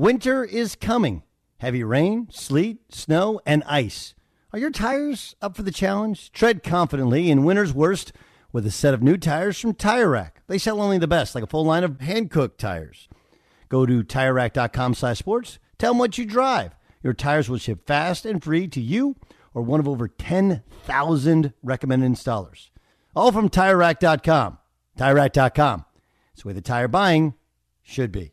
Winter is coming. Heavy rain, sleet, snow, and ice. Are your tires up for the challenge? Tread confidently in winter's worst with a set of new tires from Tire Rack. They sell only the best, like a full line of Hankook tires. Go to TireRack.com slash sports. Tell them what you drive. Your tires will ship fast and free to you or one of over 10,000 recommended installers. All from TireRack.com. TireRack.com. It's the way the tire buying should be.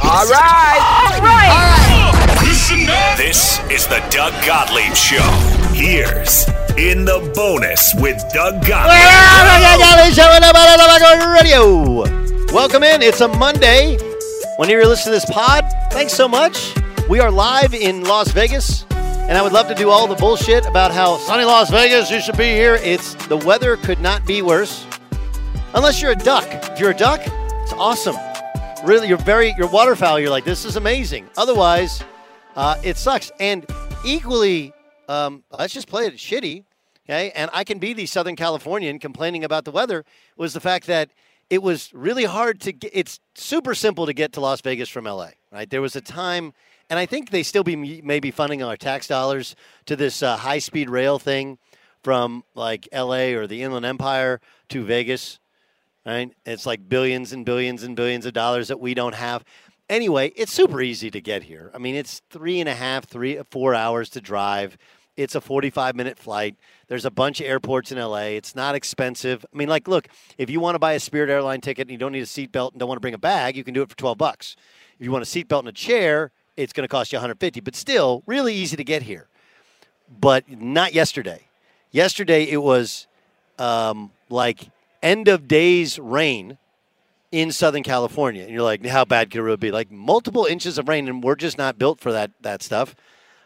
All right. All right. This is the Doug Gottlieb Show. Here's In the Bonus with Doug Gottlieb. Radio. Welcome in. It's a Monday. When you're listening to this pod, thanks so much. We are live in Las Vegas, and I would love to do all the bullshit about how sunny Las Vegas, you should be here. It's the weather could not be worse. Unless you're a duck. If you're a duck, it's awesome. Really, you're very, you're waterfowl. You're like, this is amazing. Otherwise, uh, it sucks. And equally, um, let's just play it shitty. Okay. And I can be the Southern Californian complaining about the weather was the fact that it was really hard to get, it's super simple to get to Las Vegas from LA, right? There was a time, and I think they still be maybe funding our tax dollars to this uh, high speed rail thing from like LA or the Inland Empire to Vegas right? It's like billions and billions and billions of dollars that we don't have. Anyway, it's super easy to get here. I mean, it's three and a half, three, four hours to drive. It's a 45 minute flight. There's a bunch of airports in LA. It's not expensive. I mean, like, look, if you want to buy a Spirit airline ticket and you don't need a seatbelt and don't want to bring a bag, you can do it for 12 bucks. If you want a seatbelt and a chair, it's going to cost you 150, but still really easy to get here. But not yesterday. Yesterday, it was um, like end of days rain in Southern California. And you're like, how bad could it really be? Like multiple inches of rain, and we're just not built for that that stuff.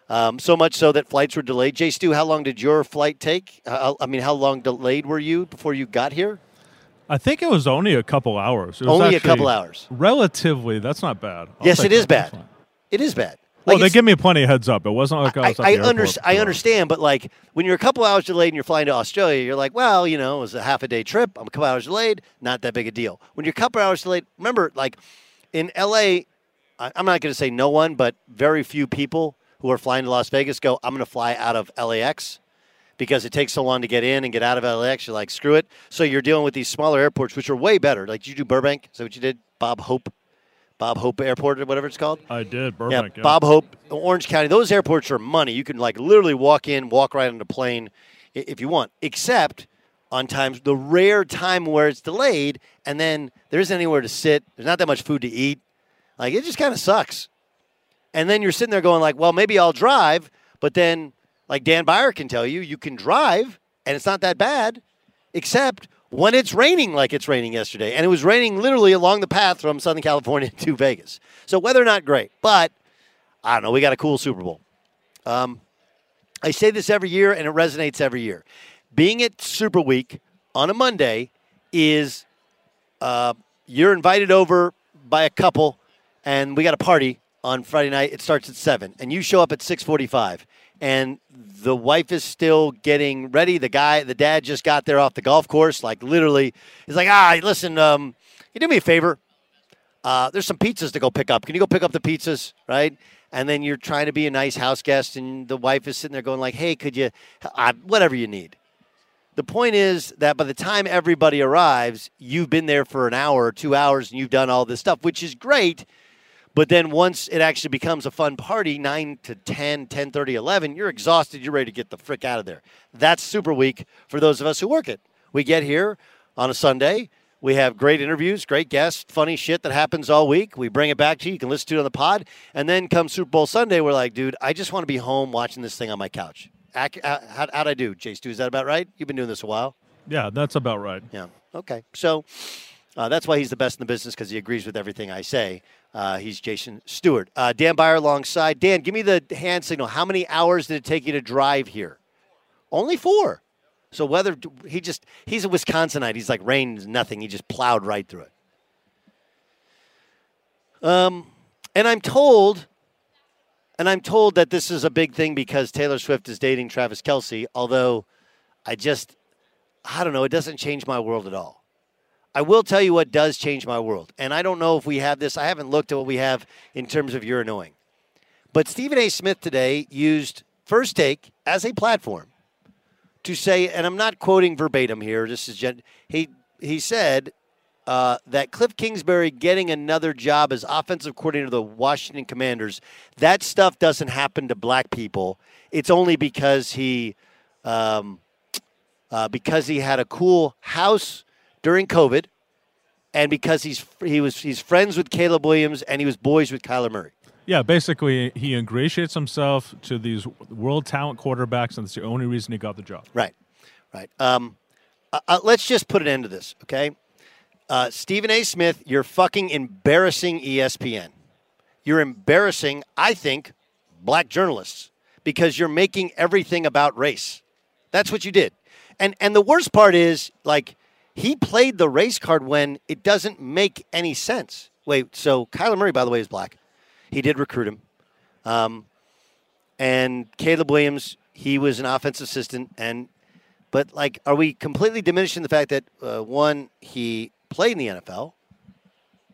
Um, so much so that flights were delayed. Jay Stu, how long did your flight take? Uh, I mean, how long delayed were you before you got here? I think it was only a couple hours. only a couple hours. Relatively, that's not bad. I'll yes, it is bad. It is bad. Like well, they give me plenty of heads up. It wasn't like I was. I, I, under, I understand, but like when you're a couple hours delayed and you're flying to Australia, you're like, well, you know, it was a half a day trip. I'm a couple hours delayed, not that big a deal. When you're a couple hours delayed, remember, like in LA, I'm not going to say no one, but very few people who are flying to Las Vegas go, I'm going to fly out of LAX because it takes so long to get in and get out of LAX. You're like, screw it. So you're dealing with these smaller airports, which are way better. Like, did you do Burbank? Is that what you did? Bob Hope Bob Hope Airport or whatever it's called. I did Burbank. Yeah, yeah, Bob Hope, Orange County. Those airports are money. You can like literally walk in, walk right on the plane if you want. Except on times the rare time where it's delayed, and then there isn't anywhere to sit. There's not that much food to eat. Like it just kind of sucks. And then you're sitting there going like, well, maybe I'll drive, but then like Dan Beyer can tell you, you can drive, and it's not that bad. Except when it's raining like it's raining yesterday. And it was raining literally along the path from Southern California to Vegas. So weather not great, but I don't know. We got a cool Super Bowl. Um, I say this every year, and it resonates every year. Being at Super Week on a Monday is uh, you're invited over by a couple, and we got a party on Friday night. It starts at seven, and you show up at six forty-five, and the wife is still getting ready. The guy, the dad, just got there off the golf course. Like literally, he's like, ah, listen, um, you do me a favor. Uh, there's some pizzas to go pick up. Can you go pick up the pizzas, right? And then you're trying to be a nice house guest, and the wife is sitting there going like, "Hey, could you, uh, whatever you need." The point is that by the time everybody arrives, you've been there for an hour or two hours, and you've done all this stuff, which is great. But then once it actually becomes a fun party, 9 to 10, 10 30, 11, you're exhausted. You're ready to get the frick out of there. That's super week for those of us who work it. We get here on a Sunday. We have great interviews, great guests, funny shit that happens all week. We bring it back to you. You can listen to it on the pod. And then come Super Bowl Sunday, we're like, dude, I just want to be home watching this thing on my couch. Ac- uh, how, how'd I do, Jay Stu? Is that about right? You've been doing this a while. Yeah, that's about right. Yeah. Okay. So uh, that's why he's the best in the business because he agrees with everything I say. Uh, he's Jason Stewart. Uh, Dan Beyer alongside. Dan, give me the hand signal. How many hours did it take you to drive here? Only four. So whether he just he's a Wisconsinite, he's like rain is nothing. He just plowed right through it. Um, and I'm told, and I'm told that this is a big thing because Taylor Swift is dating Travis Kelce. Although, I just, I don't know, it doesn't change my world at all. I will tell you what does change my world. And I don't know if we have this. I haven't looked at what we have in terms of You're Annoying. But Stephen A. Smith today used First Take as a platform to say, and I'm not quoting verbatim here. This is gen- he he said uh, that Kliff Kingsbury getting another job as offensive coordinator of the Washington Commanders. That stuff doesn't happen to black people. It's only because he um, uh, because he had a cool house during COVID, and because he's he was he's friends with Caleb Williams and he was boys with Kyler Murray. Yeah, basically, he ingratiates himself to these world talent quarterbacks, and that's the only reason he got the job. Right, right. Um, uh, uh, let's just put an end to this, okay? Uh, Stephen A. Smith, you're fucking embarrassing ESPN. You're embarrassing, I think, black journalists because you're making everything about race. That's what you did. And and the worst part is like he played the race card when it doesn't make any sense. Wait, so Kyler Murray, by the way, is black. He did recruit him. Um, and Caleb Williams, he was an offensive assistant. And but like, are we completely diminishing the fact that uh, one, he played in the NFL?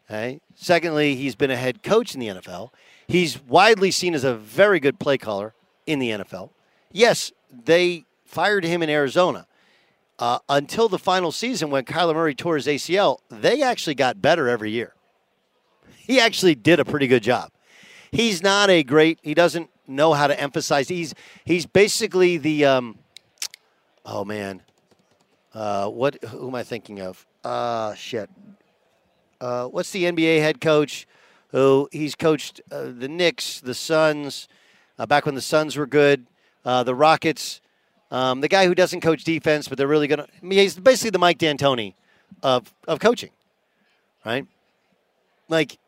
Okay. Secondly, he's been a head coach in the NFL. He's widely seen as a very good play caller in the NFL. Yes, they fired him in Arizona. Uh, until the final season when Kyler Murray tore his ACL, they actually got better every year. He actually did a pretty good job. He's not a great. He doesn't know how to emphasize. He's he's basically the. Um, oh man, uh, what? Who am I thinking of? Uh, shit. Uh, what's the NBA head coach? Who he's coached uh, the Knicks, the Suns, uh, back when the Suns were good, uh, the Rockets. Um, the guy who doesn't coach defense, but they're really gonna. I mean, he's basically the Mike D'Antoni of of coaching, right? Like,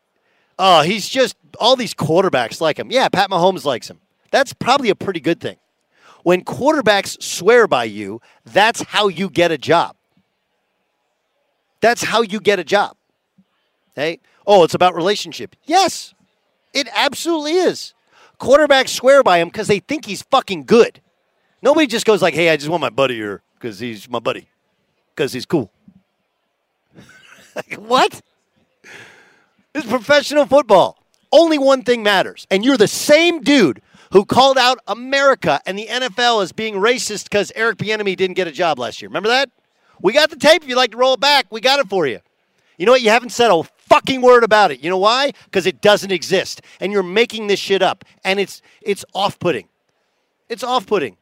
oh, he's just all these quarterbacks like him. Yeah, Pat Mahomes likes him. That's probably a pretty good thing. When quarterbacks swear by you, that's how you get a job. That's how you get a job. Hey, oh, it's about relationship. Yes, it absolutely is. Quarterbacks swear by him because they think he's fucking good. Nobody just goes like, "Hey, I just want my buddy here because he's my buddy, because he's cool." like, what? Is professional football. Only one thing matters, and you're the same dude who called out America and the NFL as being racist because Eric Bieniemy didn't get a job last year. Remember that? We got the tape. If you'd like to roll it back, we got it for you. You know what? You haven't said a fucking word about it. You know why? Because it doesn't exist, and you're making this shit up, and it's it's off-putting. It's off-putting.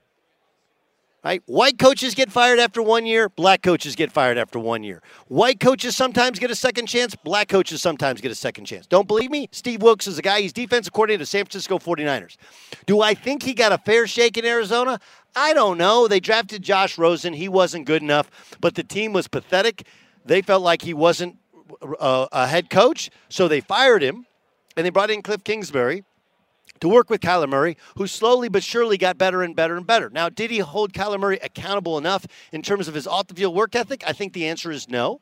Right? White coaches get fired after one year. Black coaches get fired after one year. White coaches sometimes get a second chance. Black coaches sometimes get a second chance. Don't believe me? Steve Wilks is a guy. He's defensive coordinator of San Francisco 49ers. Do I think he got a fair shake in Arizona? I don't know. They drafted Josh Rosen. He wasn't good enough, but the team was pathetic. They felt like he wasn't uh, a head coach, so they fired him, and they brought in Kliff Kingsbury to work with Kyler Murray, who slowly but surely got better and better and better. Now, did he hold Kyler Murray accountable enough in terms of his off the field work ethic? I think the answer is no.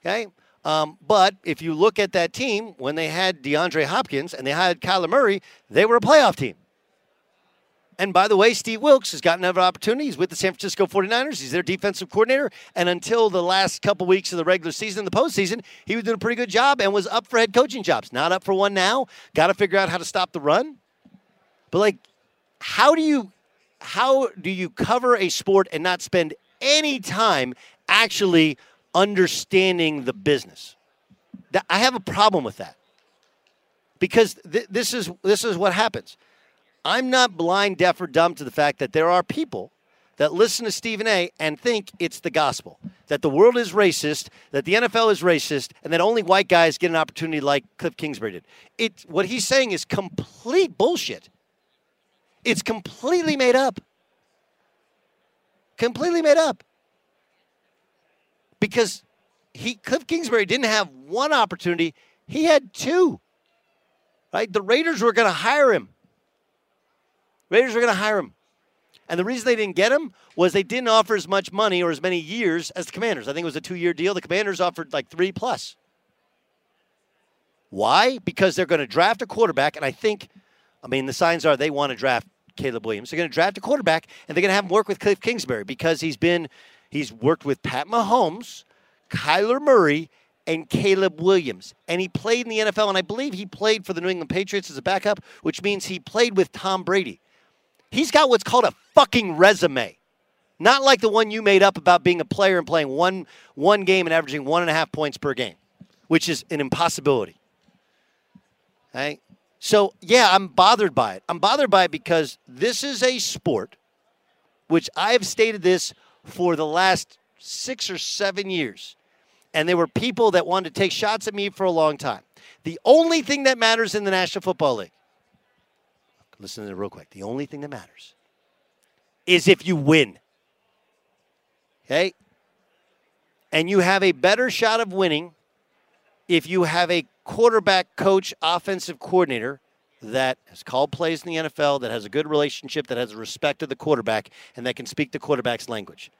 Okay. Um, but if you look at that team, when they had DeAndre Hopkins and they had Kyler Murray, they were a playoff team. And by the way, Steve Wilks has gotten another opportunity. He's with the San Francisco 49ers. He's their defensive coordinator. And until the last couple weeks of the regular season, the postseason, he was doing a pretty good job and was up for head coaching jobs. Not up for one now. Got to figure out how to stop the run. But like, how do you how do you cover a sport and not spend any time actually understanding the business? I have a problem with that because th- this is this is what happens. I'm not blind, deaf, or dumb to the fact that there are people that listen to Stephen A. and think it's the gospel that the world is racist, that the NFL is racist, and that only white guys get an opportunity like Kliff Kingsbury did. It what he's saying is complete bullshit. It's completely made up. Completely made up. Because he Kliff Kingsbury didn't have one opportunity, he had two. Right? The Raiders were going to hire him. Raiders were going to hire him. And the reason they didn't get him was they didn't offer as much money or as many years as the Commanders. I think it was a two-year deal. The Commanders offered like 3 plus. Why? Because they're going to draft a quarterback and I think I mean, the signs are they want to draft Caleb Williams. They're going to draft a quarterback, and they're going to have him work with Kliff Kingsbury because he's been he's worked with Pat Mahomes, Kyler Murray, and Caleb Williams, and he played in the NFL. And I believe he played for the New England Patriots as a backup, which means he played with Tom Brady. He's got what's called a fucking resume. Not like the one you made up about being a player and playing one one game and averaging one and a half points per game, which is an impossibility. Right? So, yeah, I'm bothered by it. I'm bothered by it because this is a sport, which I have stated this for the last six or seven years. And there were people that wanted to take shots at me for a long time. The only thing that matters in the National Football League, listen to it real quick. The only thing that matters is if you win. Okay? And you have a better shot of winning if you have a quarterback coach, offensive coordinator that has called plays in the NFL, that has a good relationship, that has respect to the quarterback, and that can speak the quarterback's language.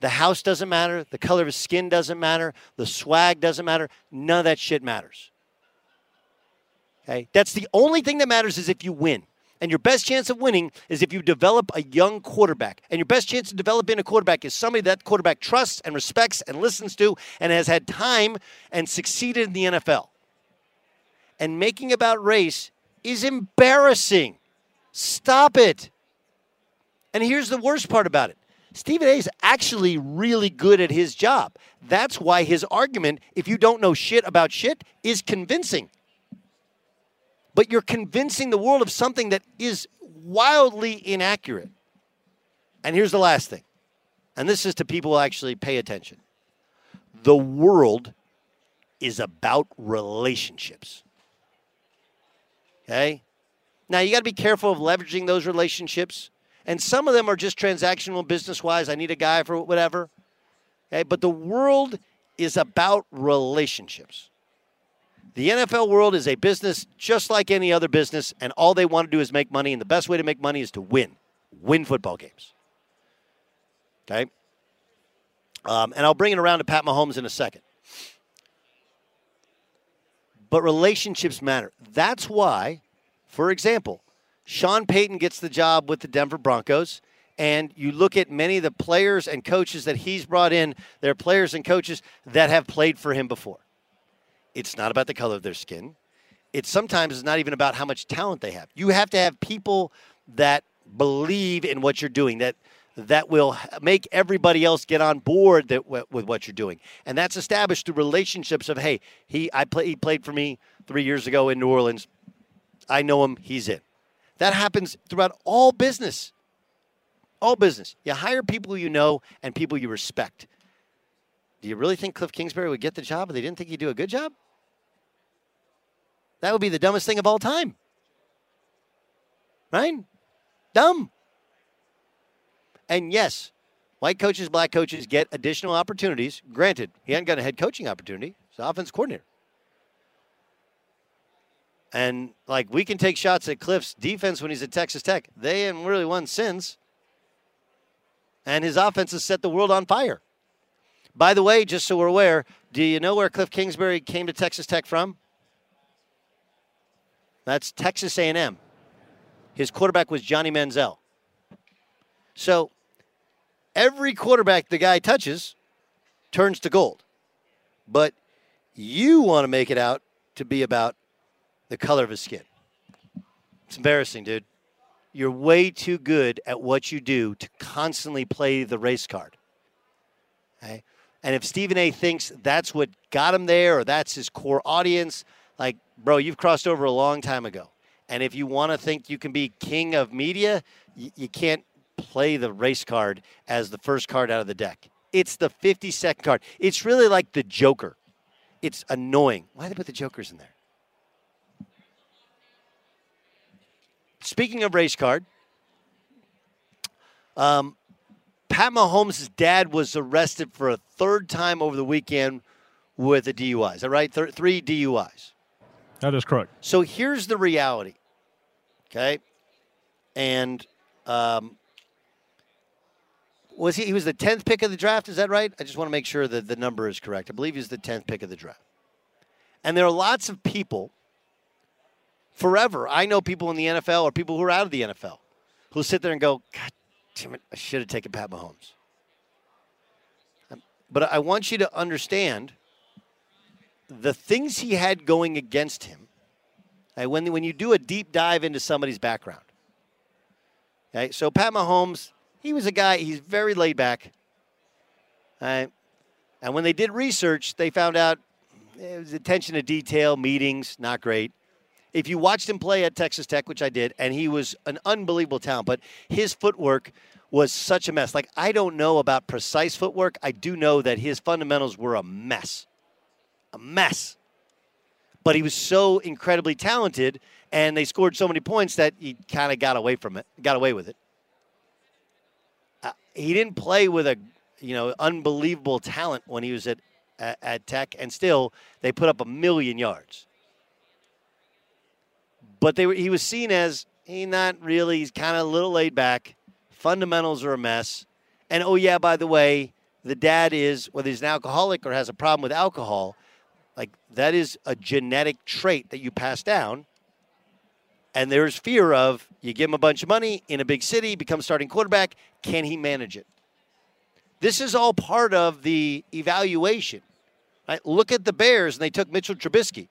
The house doesn't matter. The color of his skin doesn't matter. The swag doesn't matter. None of that shit matters. Okay? That's the only thing that matters is if you win. And your best chance of winning is if you develop a young quarterback. And your best chance of developing a quarterback is somebody that quarterback trusts and respects and listens to and has had time and succeeded in the NFL. And making about race is embarrassing. Stop it. And here's the worst part about it Stephen A is actually really good at his job. That's why his argument, if you don't know shit about shit, is convincing but you're convincing the world of something that is wildly inaccurate. And here's the last thing, and this is to people who actually pay attention the world is about relationships. Okay? Now, you got to be careful of leveraging those relationships. And some of them are just transactional business wise. I need a guy for whatever. Okay? But the world is about relationships. The NFL world is a business just like any other business, and all they want to do is make money. And the best way to make money is to win, win football games. Okay? Um, and I'll bring it around to Pat Mahomes in a second. But relationships matter. That's why, for example, Sean Payton gets the job with the Denver Broncos. And you look at many of the players and coaches that he's brought in, they're players and coaches that have played for him before. It's not about the color of their skin. It's sometimes it's not even about how much talent they have. You have to have people that believe in what you're doing, that that will make everybody else get on board that, with what you're doing, and that's established through relationships of hey, he I play, he played for me three years ago in New Orleans. I know him. He's in. That happens throughout all business. All business. You hire people you know and people you respect. Do you really think Kliff Kingsbury would get the job if they didn't think he'd do a good job? That would be the dumbest thing of all time. Right? Dumb. And yes, white coaches, black coaches get additional opportunities. Granted, he hadn't got a head coaching opportunity. He's an offense coordinator. And like we can take shots at Kliff's defense when he's at Texas Tech. They haven't really won since. And his offense has set the world on fire. By the way, just so we're aware, Do you know where Kliff Kingsbury came to Texas Tech from? That's Texas A&M. His quarterback was Johnny Manziel. So every quarterback the guy touches turns to gold. But you want to make it out to be about the color of his skin. It's embarrassing, dude. You're way too good at what you do to constantly play the race card. Okay? And if Stephen A thinks that's what got him there or that's his core audience, like, bro, you've crossed over a long time ago. And if you want to think you can be king of media, you, you can't play the race card as the first card out of the deck. It's the 52nd card. It's really like the Joker. It's annoying. Why they put the Jokers in there? Speaking of race card, um, Pat Mahomes' dad was arrested for a third time over the weekend with a DUI. Is that right? Th- three DUIs. That is correct. So here's the reality, okay? And um, was he? He was the tenth pick of the draft. Is that right? I just want to make sure that the number is correct. I believe he's the tenth pick of the draft. And there are lots of people. Forever, I know people in the NFL or people who are out of the NFL who sit there and go, "God damn it, I should have taken Pat Mahomes." Um, But I want you to understand the things he had going against him. when when you do a deep dive into somebody's background. Okay, so Pat Mahomes, he was a guy. He's very laid back. Right? And when they did research, they found out it was attention to detail, meetings, not great. If you watched him play at Texas Tech, which I did, and he was an unbelievable talent, but his footwork was such a mess. Like, I don't know about precise footwork. I do know that his fundamentals were a mess. A mess. But he was so incredibly talented, and they scored so many points that he kind of got away from it, got away with it. Uh, he didn't play with a, you know, unbelievable talent when he was at, at, at Tech, and still they put up a million yards but they were, he was seen as he not really. He's kind of a little laid back. Fundamentals are a mess. And oh yeah, by the way, the dad is whether he's an alcoholic or has a problem with alcohol, like that is a genetic trait that you pass down. And there's fear of you give him a bunch of money in a big city, become starting quarterback. Can he manage it? This is all part of the evaluation. Right? Look at the Bears, and they took Mitchell Trubisky.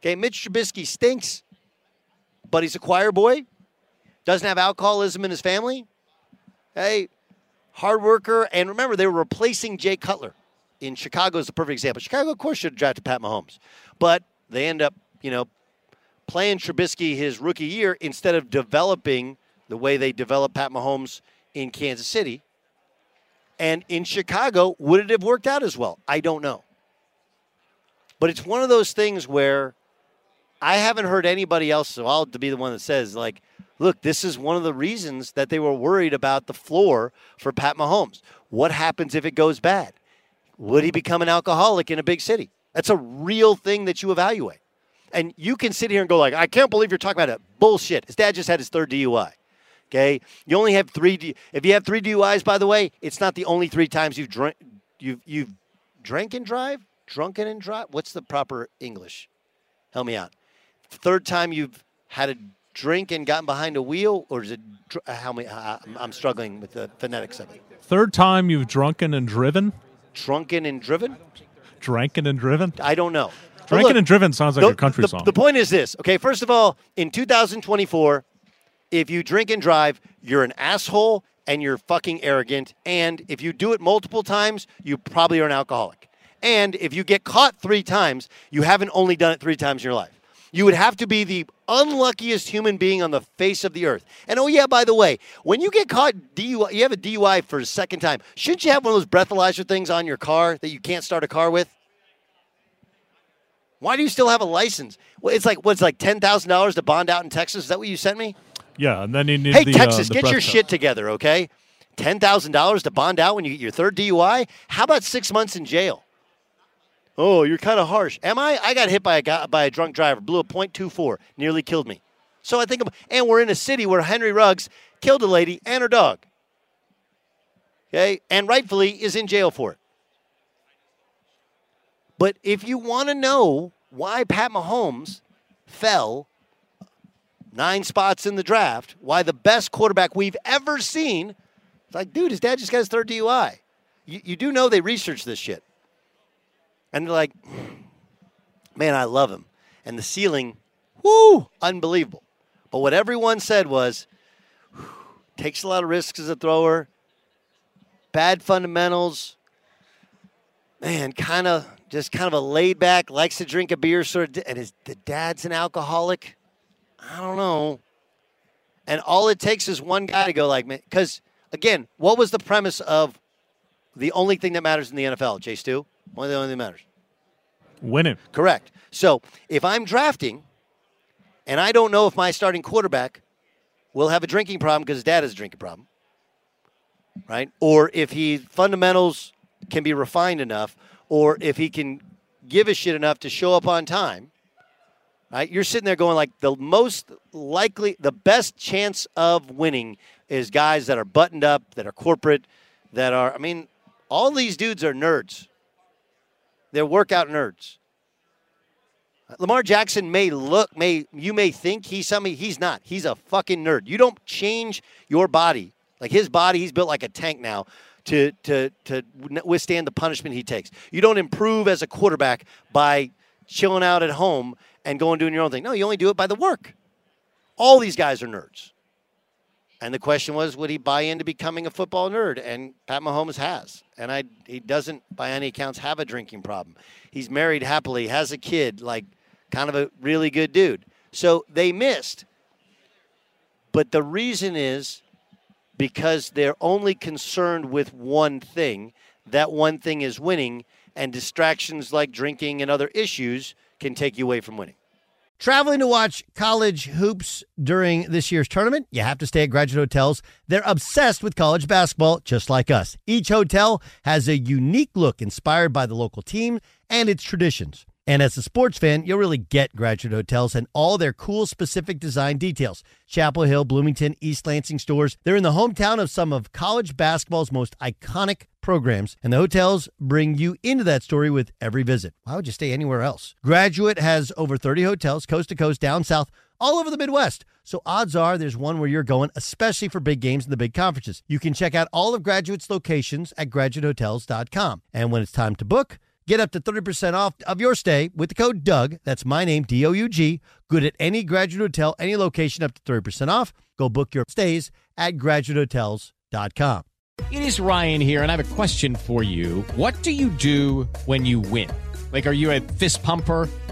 Okay, Mitch Trubisky stinks but he's a choir boy, doesn't have alcoholism in his family. Hey, hard worker. And remember, they were replacing Jay Cutler in Chicago is the perfect example. Chicago, of course, should have drafted Pat Mahomes, but they end up, you know, playing Trubisky his rookie year instead of developing the way they developed Pat Mahomes in Kansas City. And in Chicago, would it have worked out as well? I don't know. But it's one of those things where I haven't heard anybody else, so I'll be the one that says, like, look, this is one of the reasons that they were worried about the floor for Pat Mahomes. What happens if it goes bad? Would he become an alcoholic in a big city? That's a real thing that you evaluate. And you can sit here and go like, I can't believe you're talking about it. Bullshit. His dad just had his third DUI. Okay, you only have three. D- if you have three DUIs, by the way, it's not the only three times you've drank. You've you've drank and drive, drunken and drive. What's the proper English? Help me out. Third time you've had a drink and gotten behind a wheel, or is it dr- how many? Uh, I'm- I'm struggling with the phonetics of it. Third time you've drunken and driven? Drunken and driven? Drunken and driven? I don't know. Drunken look, and driven sounds like the, a country the- song. The point is this, okay? First of all, in 2024, if you drink and drive, you're an asshole and you're fucking arrogant. And if you do it multiple times, you probably are an alcoholic. And if you get caught three times, you haven't only done it three times in your life. You would have to be the unluckiest human being on the face of the earth. And oh yeah, by the way, when you get caught DUI, you have a DUI for a second time. Shouldn't you have one of those breathalyzer things on your car that you can't start a car with? Why do you still have a license? Well, it's like what's like ten thousand dollars to bond out in Texas. Is that what you sent me? yeah, and then you need Hey, the, Texas, uh, get your test. shit together, okay? Ten thousand dollars to bond out when you get your third DUI. How about six months in jail? Oh, you're kind of harsh. Am I? I got hit by a guy, by a drunk driver, blew a .24, nearly killed me. So I think, and we're in a city where Henry Ruggs killed a lady and her dog. Okay, and rightfully is in jail for it. But if you want to know why Pat Mahomes fell nine spots in the draft, why the best quarterback we've ever seen, it's like, dude, his dad just got his third DUI. You, you do know they researched this shit. And they're like, man, I love him. And the ceiling, whoo, unbelievable. But what everyone said was, takes a lot of risks as a thrower, bad fundamentals, man, kind of just kind of a laid back, likes to drink a beer, sort of, and his the dad's an alcoholic. I don't know. And all it takes is one guy to go like, man, because again, what was the premise of the only thing that matters in the NFL, Jay Stu? One of the only thing that matters. Winning. Correct. So if I'm drafting and I don't know if my starting quarterback will have a drinking problem because his dad has a drinking problem, right? Or if he fundamentals can be refined enough, or if he can give a shit enough to show up on time, right? You're sitting there going like the most likely, the best chance of winning is guys that are buttoned up, that are corporate, that are. I mean, all these dudes are nerds. They're workout nerds. Lamar Jackson may look, may you may think he's somebody, he's not. He's a fucking nerd. You don't change your body. Like his body, he's built like a tank now to to to withstand the punishment he takes. You don't improve as a quarterback by chilling out at home and going doing your own thing. No, you only do it by the work. All these guys are nerds. And the question was, would he buy into becoming a football nerd? And Pat Mahomes has. And I, he doesn't, by any accounts, have a drinking problem. He's married happily, has a kid, like kind of a really good dude. So they missed. But the reason is because they're only concerned with one thing. That one thing is winning, and distractions like drinking and other issues can take you away from winning. Traveling to watch college hoops during this year's tournament, you have to stay at Graduate Hotels. They're obsessed with college basketball, just like us. Each hotel has a unique look inspired by the local team and its traditions. And as a sports fan, you'll really get Graduate Hotels and all their cool specific design details. Chapel Hill, Bloomington, East Lansing stores. They're in the hometown of some of college basketball's most iconic programs, and the hotels bring you into that story with every visit. Why would you stay anywhere else? Graduate has over 30 hotels, coast to coast, down south, all over the Midwest. So odds are there's one where you're going, especially for big games and the big conferences. You can check out all of Graduate's locations at graduatehotels.com. And when it's time to book, Get up to 30% off of your stay with the code Doug. That's my name, D O U G. Good at any graduate hotel, any location, up to 30% off. Go book your stays at graduatehotels.com. It is Ryan here, and I have a question for you. What do you do when you win? Like, are you a fist pumper?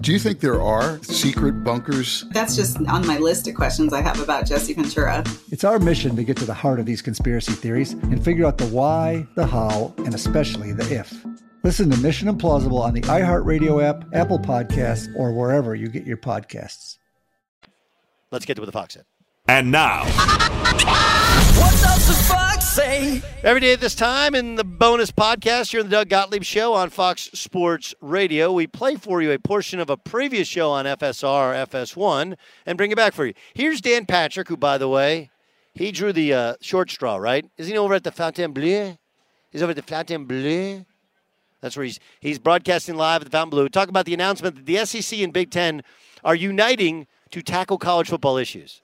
Do you think there are secret bunkers? That's just on my list of questions I have about Jesse Ventura. It's our mission to get to the heart of these conspiracy theories and figure out the why, the how, and especially the if. Listen to Mission Implausible on the iHeartRadio app, Apple Podcasts, or wherever you get your podcasts. Let's get to what the Fox said. And now, What does the fox say? Every day at this time in the bonus podcast here on the Doug Gottlieb Show on Fox Sports Radio, we play for you a portion of a previous show on FSR, FS1, and bring it back for you. Here's Dan Patrick, who, by the way, he drew the uh, short straw, right? Isn't he over at the Fontainebleau? He's over at the Fontainebleau. That's where he's he's broadcasting live at the Fountain Fontainebleau. Talk about the announcement that the SEC and Big Ten are uniting to tackle college football issues.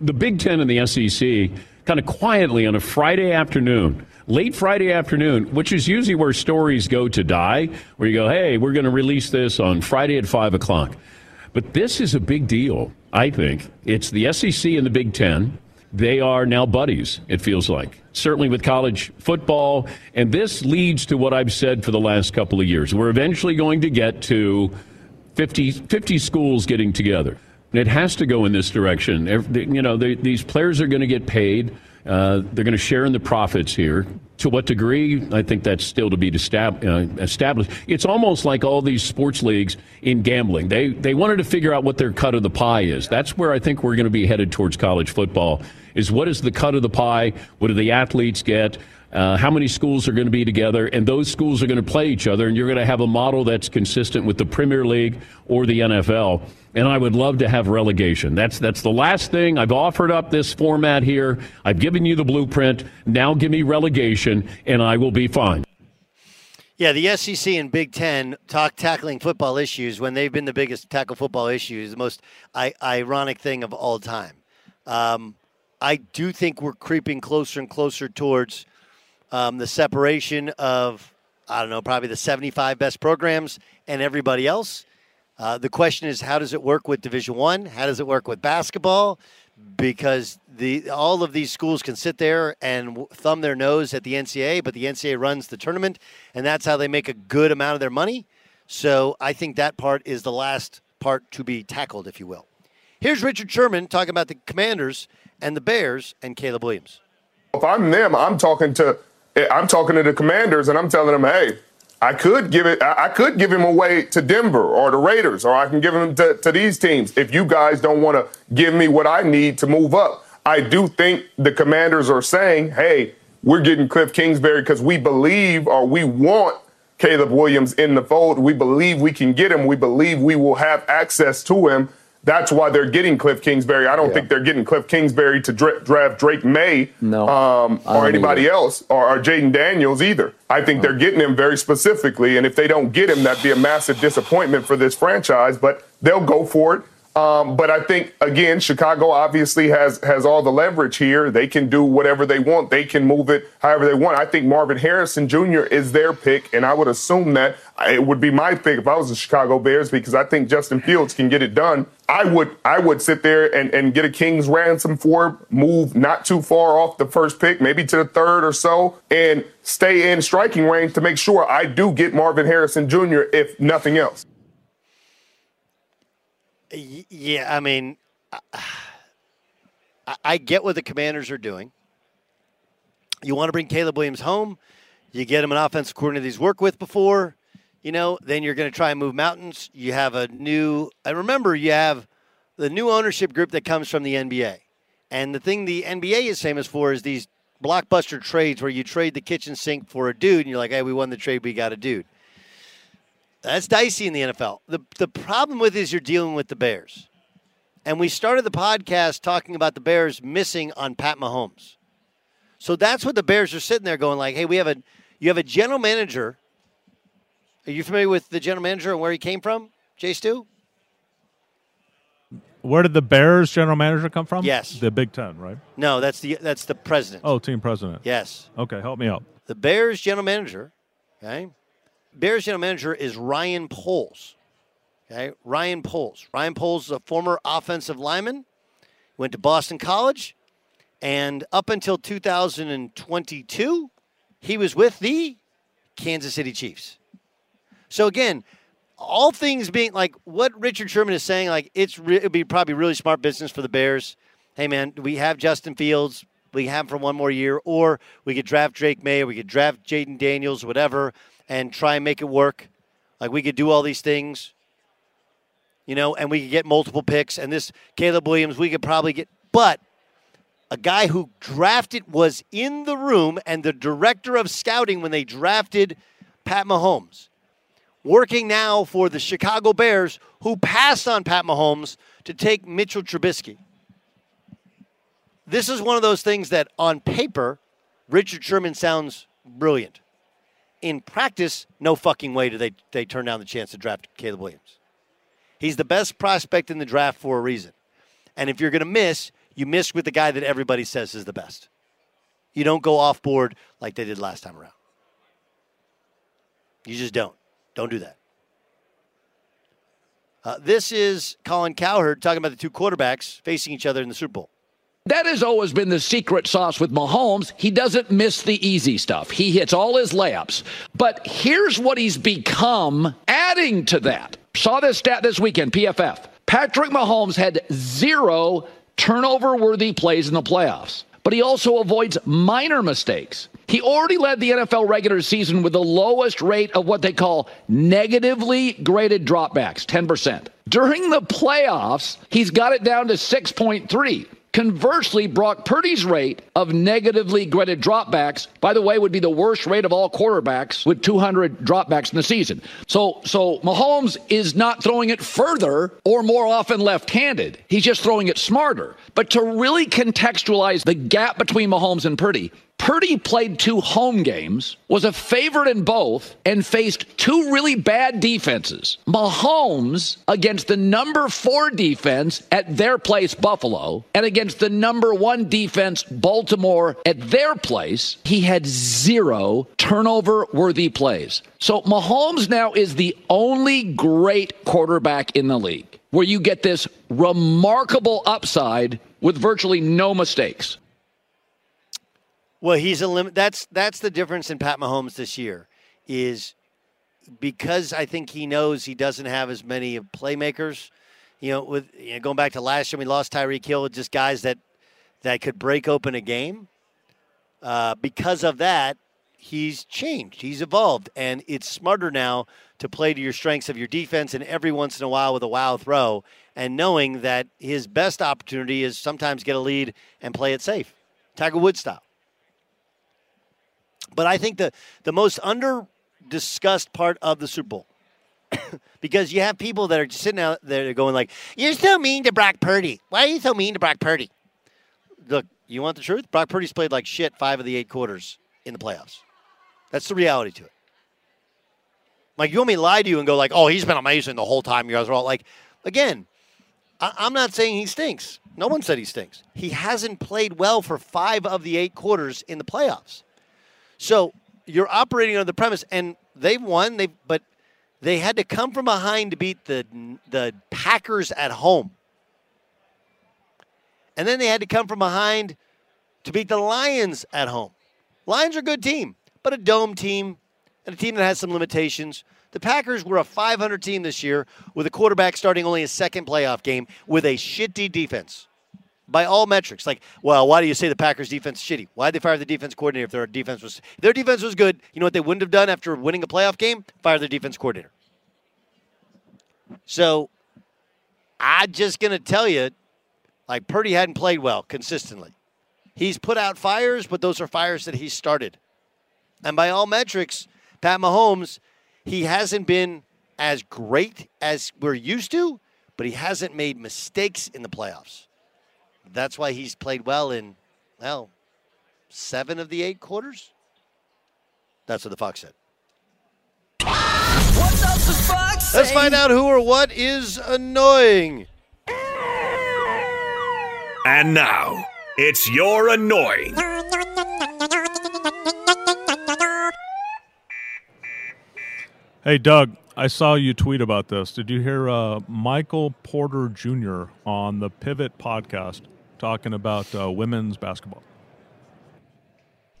The Big Ten and the SEC kind of quietly on a Friday afternoon, late Friday afternoon, which is usually where stories go to die, where you go, hey, we're going to release this on Friday at 5 o'clock. But this is a big deal, I think. It's the SEC and the Big Ten. They are now buddies, it feels like, certainly with college football. And this leads to what I've said for the last couple of years. We're eventually going to get to 50, 50 schools getting together. It has to go in this direction. Every- You know, they, these players are going to get paid. Uh, they're going to share in the profits here. To what degree? I think that's still to be estab- uh, established. It's almost like all these sports leagues in gambling. They they wanted to figure out what their cut of the pie is. That's where I think we're going to be headed towards college football. Is what is the cut of the pie? What do the athletes get? Uh, how many schools are going to be together? And those schools are going to play each other, and you're going to have a model that's consistent with the Premier League or the NFL. And I would love to have relegation. That's that's the last thing I've offered up this format here. I've given you the blueprint. Now give me relegation, and I will be fine. Yeah, the SEC and Big Ten talk tackling football issues when they've been the biggest tackle football issues, the most I- ironic thing of all time. Um, I do think we're creeping closer and closer towards um, the separation of, I don't know, probably the 75 best programs and everybody else. Uh, the question is, how does it work with Division One? How does it work with basketball? Because the all of these schools can sit there and thumb their nose at the NCAA, but the NCAA runs the tournament, and that's how they make a good amount of their money. So I think that part is the last part to be tackled, if you will. Here's Richard Sherman talking about the Commanders and the Bears and Caleb Williams. If I'm them, I'm talking to Eh, I'm talking to the commanders and I'm telling them, hey, I could give it I I could give him away to Denver or the Raiders, or I can give him to, to these teams if you guys don't want to give me what I need to move up. I do think the commanders are saying, hey, we're getting Kliff Kingsbury because we believe or we want Caleb Williams in the fold. We believe we can get him. We believe we will have access to him. That's why they're getting Kliff Kingsbury. I don't think they're getting Kliff Kingsbury to dra- draft Drake Maye No, um, or anybody either. else or, or Jayden Daniels either. I think they're getting him very specifically. And if they don't get him, that'd be a massive disappointment for this franchise, but they'll go for it. Um, but I think again, Chicago obviously has has all the leverage here. They can do whatever they want. They can move it however they want. I think Marvin Harrison Jr. is their pick, and I would assume that it would be my pick if I was the Chicago Bears because I think Justin Fields can get it done. I would I would sit there and, and get a king's ransom for move not too far off the first pick, maybe to the third or so, and stay in striking range to make sure I do get Marvin Harrison Jr. if nothing else. Yeah, I mean, I, I get what the commanders are doing. You want to bring Caleb Williams home, you get him an offensive coordinator he's worked with before, you know, then you're going to try and move mountains. You have a new, and remember, you have the new ownership group that comes from the NBA. And the thing the NBA is famous for is these blockbuster trades where you trade the kitchen sink for a dude, and you're like, hey, we won the trade, we got a dude. That's dicey in the NFL. The the problem with it is you're dealing with the Bears. And we started the podcast talking about the Bears missing on Pat Mahomes. So that's what the Bears are sitting there going like, "Hey, we have a you have a general manager. Are you familiar with the general manager and where he came from, Jay Stu? Where did the Bears general manager come from? Yes. The Big Ten, right? No, that's the that's the president. Oh, team president. Yes. Okay, help me out. The Bears general manager, okay? Bears general manager is Ryan Poles. Okay? Ryan Poles. Ryan Poles is a former offensive lineman. Went to Boston College and up until 2022, he was with the Kansas City Chiefs. So again, all things being like what Richard Sherman is saying, like it's re- it'd be probably really smart business for the Bears. Hey man, we have Justin Fields, we have him for one more year, or we could draft Drake Maye, or we could draft Jayden Daniels, whatever, and try and make it work. Like we could do all these things, you know, and we could get multiple picks. And this Caleb Williams, we could probably get, but a guy who drafted was in the room and the director of scouting when they drafted Pat Mahomes working now for the Chicago Bears, who passed on Pat Mahomes to take Mitchell Trubisky. This is one of those things that on paper, Richard Sherman sounds brilliant. In practice, no fucking way do they, they turn down the chance to draft Caleb Williams. He's the best prospect in the draft for a reason. And if you're going to miss, you miss with the guy that everybody says is the best. You don't go off board like they did last time around. You just don't. Don't do that. Uh, this is Colin Cowherd talking about the two quarterbacks facing each other in the Super Bowl. That has always been the secret sauce with Mahomes. He doesn't miss the easy stuff. He hits all his layups. But here's what he's become adding to that. Saw this stat this weekend, PFF. Patrick Mahomes had zero turnover worthy plays in the playoffs, but he also avoids minor mistakes. He already led the NFL regular season with the lowest rate of what they call negatively graded dropbacks, 10%. During the playoffs, he's got it down to 6.3. Conversely, Brock Purdy's rate of negatively graded dropbacks, by the way, would be the worst rate of all quarterbacks with 200 dropbacks in the season. So, so Mahomes is not throwing it further or more often left-handed. He's just throwing it smarter. But to really contextualize the gap between Mahomes and Purdy, Purdy played two home games, was a favorite in both, and faced two really bad defenses. Mahomes against the number four defense at their place, Buffalo, and against the number one defense, Baltimore, at their place, he had zero turnover worthy plays. So Mahomes now is the only great quarterback in the league where you get this remarkable upside with virtually no mistakes. Well, he's a limit. That's that's the difference in Pat Mahomes this year is because I think he knows he doesn't have as many playmakers. You know, with you know, going back to last year, we lost Tyreek Hill, with just guys that that could break open a game. Uh, because of that, he's changed. He's evolved, and it's smarter now to play to your strengths of your defense, and every once in a while with a wow throw, and knowing that his best opportunity is sometimes get a lead and play it safe, Tiger Woods style. But I think the the most under discussed part of the Super Bowl because you have people that are sitting out there going like, "You're so mean to Brock Purdy. Why are you so mean to Brock Purdy?" Look, you want the truth? Brock Purdy's played like shit five of the eight quarters in the playoffs. That's the reality to it. Like you want me to lie to you and go like, "Oh, he's been amazing the whole time." You guys are all like, again, I- I'm not saying he stinks. No one said he stinks. He hasn't played well for five of the eight quarters in the playoffs. So you're operating on the premise, and they've won. They but they had to come from behind to beat the the Packers at home, and then they had to come from behind to beat the Lions at home. Lions are a good team, but a dome team and a team that has some limitations. The Packers were a 500 team this year with a quarterback starting only a second playoff game with a shitty defense by all metrics. Like, well, why do you say the Packers defense shitty? Why did they fire the defense coordinator if their defense was if their defense was good? You know what they wouldn't have done after winning a playoff game? Fire their defense coordinator. So I'm just gonna tell you, like Purdy hadn't played well consistently. He's put out fires, but those are fires that he started. And by all metrics, Pat Mahomes, he hasn't been as great as we're used to, but he hasn't made mistakes in the playoffs. That's why he's played well in, well, seven of the eight quarters. That's what the Fox said. Let's find out who or what is annoying. And now, it's your annoying. Hey, Doug, I saw you tweet about this. Did you hear uh, Michael Porter Jr. on the Pivot podcast talking about uh, women's basketball?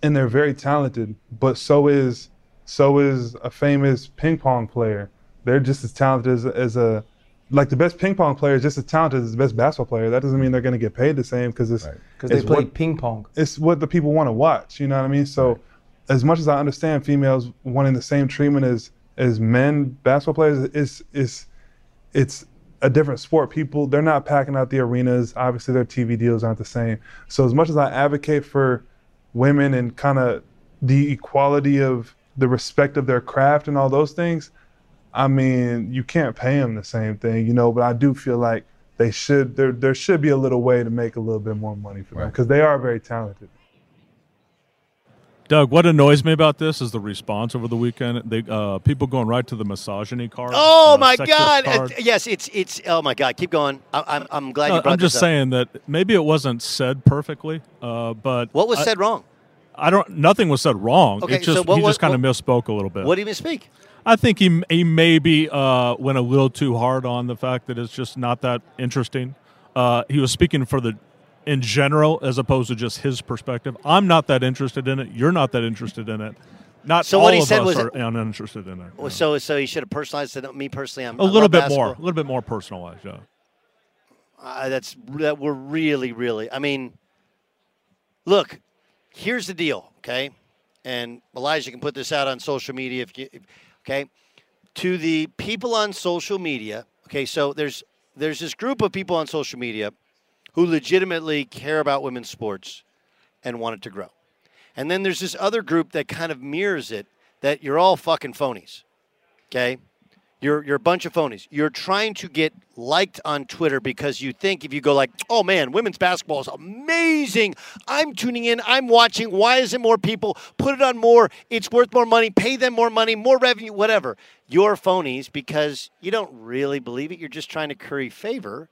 and they're very talented. But so is so is a famous ping pong player. They're just as talented as, as a like the best ping pong player is just as talented as the best basketball player. That doesn't mean they're going to get paid the same because it's Because they play what- ping pong. It's what the people want to watch. You know what I mean? So, as much as I understand females wanting the same treatment as as men basketball players, it's it's it's a different sport. People they're not packing out the arenas. Obviously, their TV deals aren't the same. So, as much as I advocate for women and kind of the equality of the respect of their craft and all those things, I mean, you can't pay them the same thing, you know. But I do feel like they should. There there should be a little way to make a little bit more money for them because they are very talented. Doug, what annoys me about this is the response over the weekend. They uh, people going right to the misogyny card. Oh uh, my God! card. Yes, it's it's. Oh my God! Keep going. I, I'm I'm glad you brought I'm just saying that maybe it wasn't said perfectly, uh, but What was I- said wrong? I don't. Nothing was said wrong. Okay, just so what he just kind of misspoke a little bit. What did he misspeak? I think he he maybe uh, went a little too hard on the fact that it's just not that interesting. Uh, he was speaking for the in general as opposed to just his perspective. I'm not that interested in it. You're not that interested in it. Not So all what he of said us was- are uninterested in it. Well, So so he should have personalized it. Me personally, I'm A I little bit basketball. more, a little bit more personalized. Yeah. Uh, that's that we're really, really. I mean, look, here's the deal, okay? And Elijah can put this out on social media if you, if- okay? To the people on social media, okay? So there's there's this group of people on social media who legitimately care about women's sports and want it to grow. And then there's this other group that kind of mirrors it that you're all fucking phonies. Okay? You're you're a bunch of phonies. You're trying to get liked on Twitter because you think if you go like, "Oh man, women's basketball is amazing. I'm tuning in. I'm watching. Why isn't more people put it on more? It's worth more money. Pay them more money, more revenue, whatever." You're phonies because you don't really believe it. You're just trying to curry favor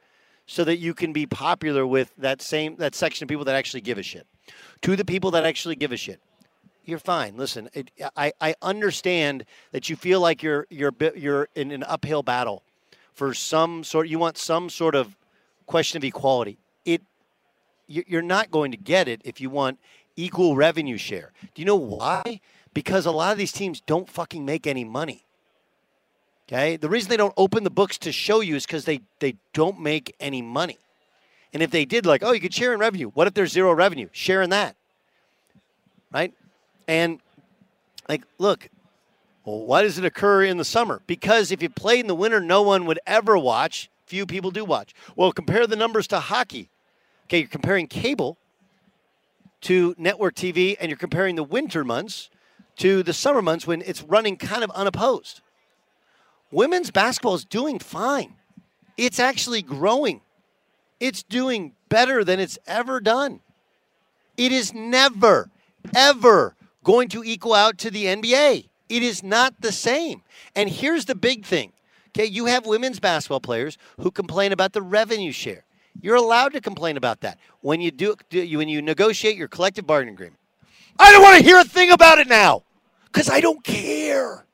so that you can be popular with that same that section of people that actually give a shit. To the people that actually give a shit, you're fine. Listen, it, I I understand that you feel like you're you're you're in an uphill battle for some sort. You want some sort of question of equality. It you're not going to get it if you want equal revenue share. Do you know why? Because a lot of these teams don't fucking make any money. Okay, the reason they don't open the books to show you is because they they don't make any money. And if they did, like, oh, you could share in revenue. What if there's zero revenue? Share in that, right? And like, look, well, why does it occur in the summer? Because if you played in the winter, no one would ever watch. Few people do watch. Well, compare the numbers to hockey. Okay, you're comparing cable to network TV, and you're comparing the winter months to the summer months when it's running kind of unopposed. Women's basketball is doing fine. It's actually growing. It's doing better than it's ever done. It is never, ever going to equal out to the NBA. It is not the same. And here's the big thing. Okay, you have women's basketball players who complain about the revenue share. You're allowed to complain about that when you do, do when you negotiate your collective bargaining agreement. I don't want to hear a thing about it now because I don't care.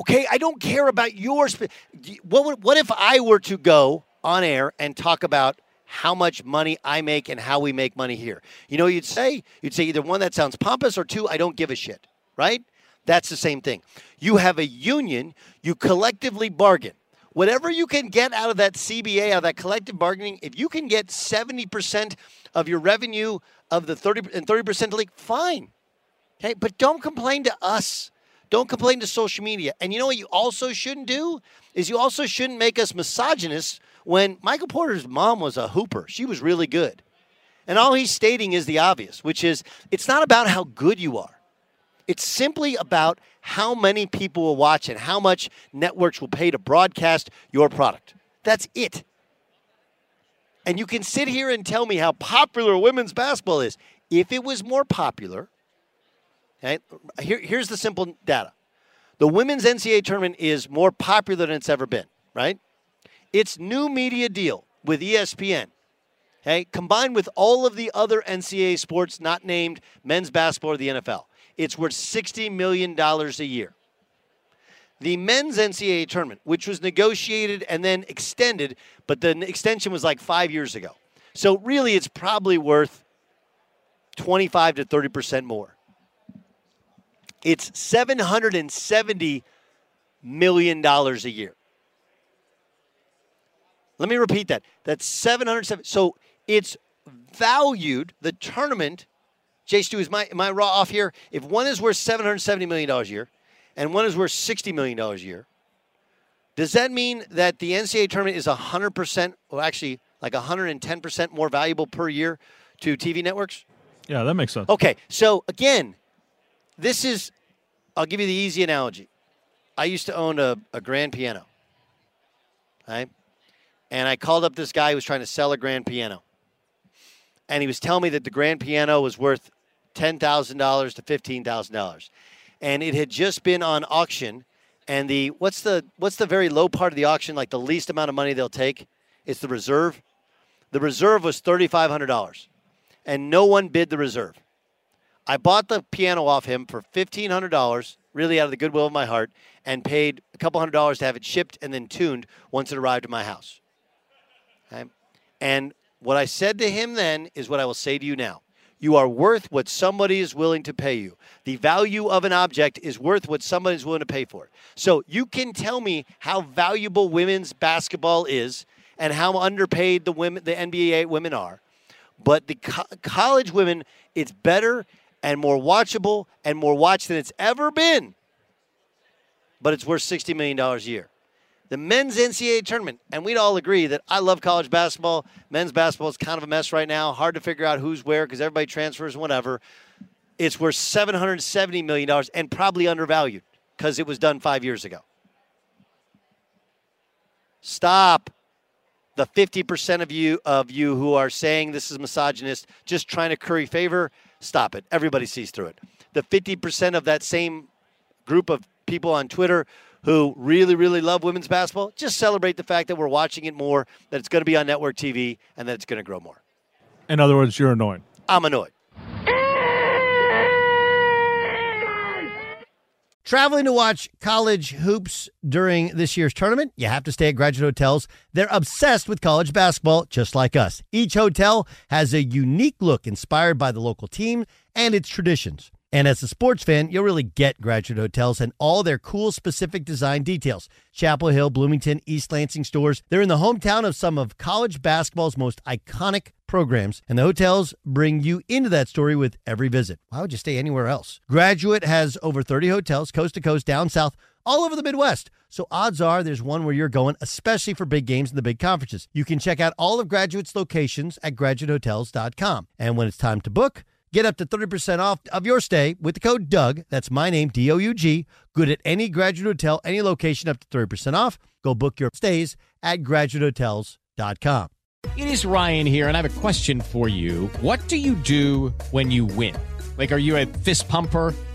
Okay, I don't care about your. What would, what if I were to go on air and talk about how much money I make and how we make money here? You know, you'd say you'd say either one that sounds pompous or two, I don't give a shit. Right? That's the same thing. You have a union. You collectively bargain. Whatever you can get out of that CBA, out of that collective bargaining, if you can get 70% of your revenue of the 30 and 30% league, fine. Okay, but don't complain to us. Don't complain to social media. And you know what you also shouldn't do? Is you also shouldn't make us misogynists when Michael Porter's mom was a hooper. She was really good. And all he's stating is the obvious, which is it's not about how good you are. It's simply about how many people will watch and how much networks will pay to broadcast your product. That's it. And you can sit here and tell me how popular women's basketball is. If it was more popular, here, here's the simple data. The women's NCAA tournament is more popular than it's ever been, right? Its new media deal with ESPN Okay, combined with all of the other NCAA sports not named men's basketball or the NFL, it's worth $60 million a year. The men's NCAA tournament, which was negotiated and then extended, but the extension was like five years ago. So really, it's probably worth 25 to 30% more. It's $770 million a year. Let me repeat that. That's 770. So it's valued, the tournament, Jay Stu, is my, am I raw off here? If one is worth $770 million a year and one is worth $60 million a year, does that mean that the NCAA tournament is 100%, or actually like 110% more valuable per year to TV networks? Yeah, that makes sense. Okay, so again, this is, I'll give you the easy analogy. I used to own a, a grand piano, right? And I called up this guy who was trying to sell a grand piano. And he was telling me that the grand piano was worth $10,000 to $15,000. And it had just been on auction. And the what's the what's the very low part of the auction, like the least amount of money they'll take? It's the reserve. The reserve was $3,500. And no one bid the reserve. I bought the piano off him for $1,500, really out of the goodwill of my heart, and paid a couple hundred dollars to have it shipped and then tuned once it arrived at my house. Okay? And what I said to him then is what I will say to you now. You are worth what somebody is willing to pay you. The value of an object is worth what somebody is willing to pay for it. So you can tell me how valuable women's basketball is and how underpaid the women, the NBA women are. But the co- college women, it's better and more watchable and more watched than it's ever been. But it's worth $60 million a year. The men's NCAA tournament, and we'd all agree that I love college basketball. Men's basketball is kind of a mess right now. Hard to figure out who's where because everybody transfers whatever. It's worth $770 million and probably undervalued because it was done five years ago. Stop the 50% of you of you who are saying this is misogynist, just trying to curry favor, stop it. Everybody sees through it. The 50% of that same group of people on Twitter who really, really love women's basketball, just celebrate the fact that we're watching it more, that it's going to be on network TV, and that it's going to grow more. In other words, you're annoying. I'm annoyed. Traveling to watch college hoops during this year's tournament, you have to stay at graduate hotels. They're obsessed with college basketball, just like us. Each hotel has a unique look inspired by the local team and its traditions. And as a sports fan, you'll really get Graduate Hotels and all their cool specific design details. Chapel Hill, Bloomington, East Lansing stores. They're in the hometown of some of college basketball's most iconic programs, and the hotels bring you into that story with every visit. Why would you stay anywhere else? Graduate has over 30 hotels, coast to coast, down south, all over the Midwest. So odds are there's one where you're going, especially for big games and the big conferences. You can check out all of Graduate's locations at graduatehotels.com. And when it's time to book, Get up to 30% off of your stay with the code Doug. That's my name, D O U G. Good at any graduate hotel, any location, up to 30% off. Go book your stays at graduatehotels.com. It is Ryan here, and I have a question for you. What do you do when you win? Like, are you a fist pumper?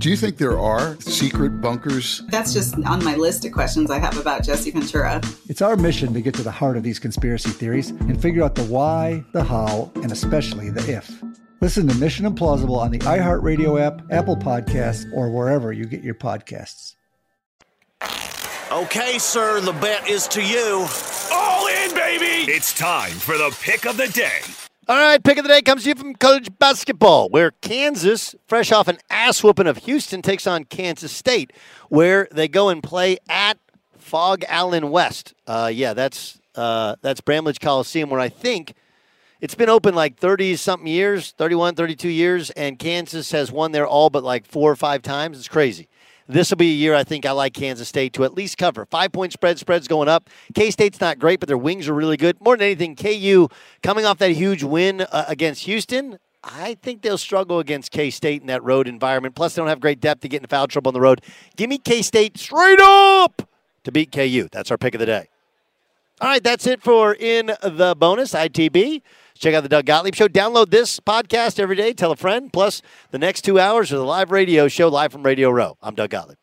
Do you think there are secret bunkers? That's just on my list of questions I have about Jesse Ventura. It's our mission to get to the heart of these conspiracy theories and figure out the why, the how, and especially the if. Listen to Mission Implausible on the iHeartRadio app, Apple Podcasts, or wherever you get your podcasts. Okay, sir, the bet is to you. All in, baby! It's time for the pick of the day. All right, pick of the day comes to you from college basketball, where Kansas, fresh off an ass whooping of Houston, takes on Kansas State, where they go and play at Phog Allen West. Uh, yeah, that's uh, that's Bramlage Coliseum, where I think it's been open like 30 something years, 31, 32 years, and Kansas has won there all but like four or five times. It's crazy. This will be a year I think I like Kansas State to at least cover. Five point spread, spread's going up. K State's not great, but their wings are really good. More than anything, KU coming off that huge win uh, against Houston. I think they'll struggle against K State in that road environment. Plus, they don't have great depth to get into foul trouble on the road. Give me K State straight up to beat KU. That's our pick of the day. All right, that's it for In the Bonus, ITB. Check out the Doug Gottlieb Show. Download this podcast every day. Tell a friend. Plus, the next two hours of the live radio show live from Radio Row. I'm Doug Gottlieb.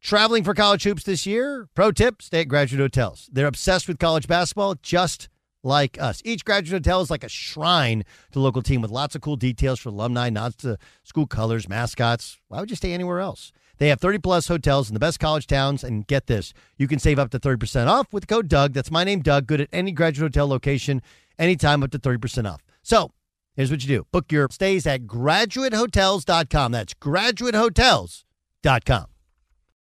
Traveling for college hoops this year? Pro tip stay at graduate hotels. They're obsessed with college basketball, just like us. Each graduate hotel is like a shrine to local team with lots of cool details for alumni, nods to school colors, mascots. Why would you stay anywhere else? They have 30 plus hotels in the best college towns. And get this, you can save up to 30% off with code Doug. That's my name, Doug. Good at any graduate hotel location anytime up to 30% off. So here's what you do book your stays at graduatehotels.com. That's graduatehotels.com.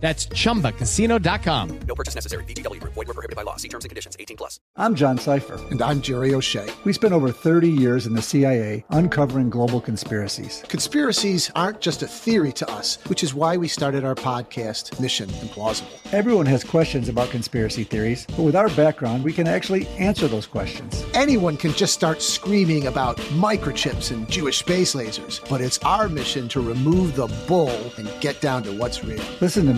That's ChumbaCasino.com. No purchase necessary. VGW. Void were prohibited by law. See terms and conditions. 18 plus. I'm John Sipher. And I'm Jerry O'Shea. We spent over 30 years in the CIA uncovering global conspiracies. Conspiracies aren't just a theory to us, which is why we started our podcast, Mission Implausible. Everyone has questions about conspiracy theories, but with our background, we can actually answer those questions. Anyone can just start screaming about microchips and Jewish space lasers, but it's our mission to remove the bull and get down to what's real. Listen to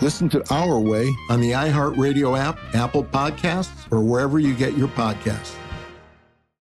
Listen to Our Way on the iHeartRadio app, Apple Podcasts, or wherever you get your podcasts.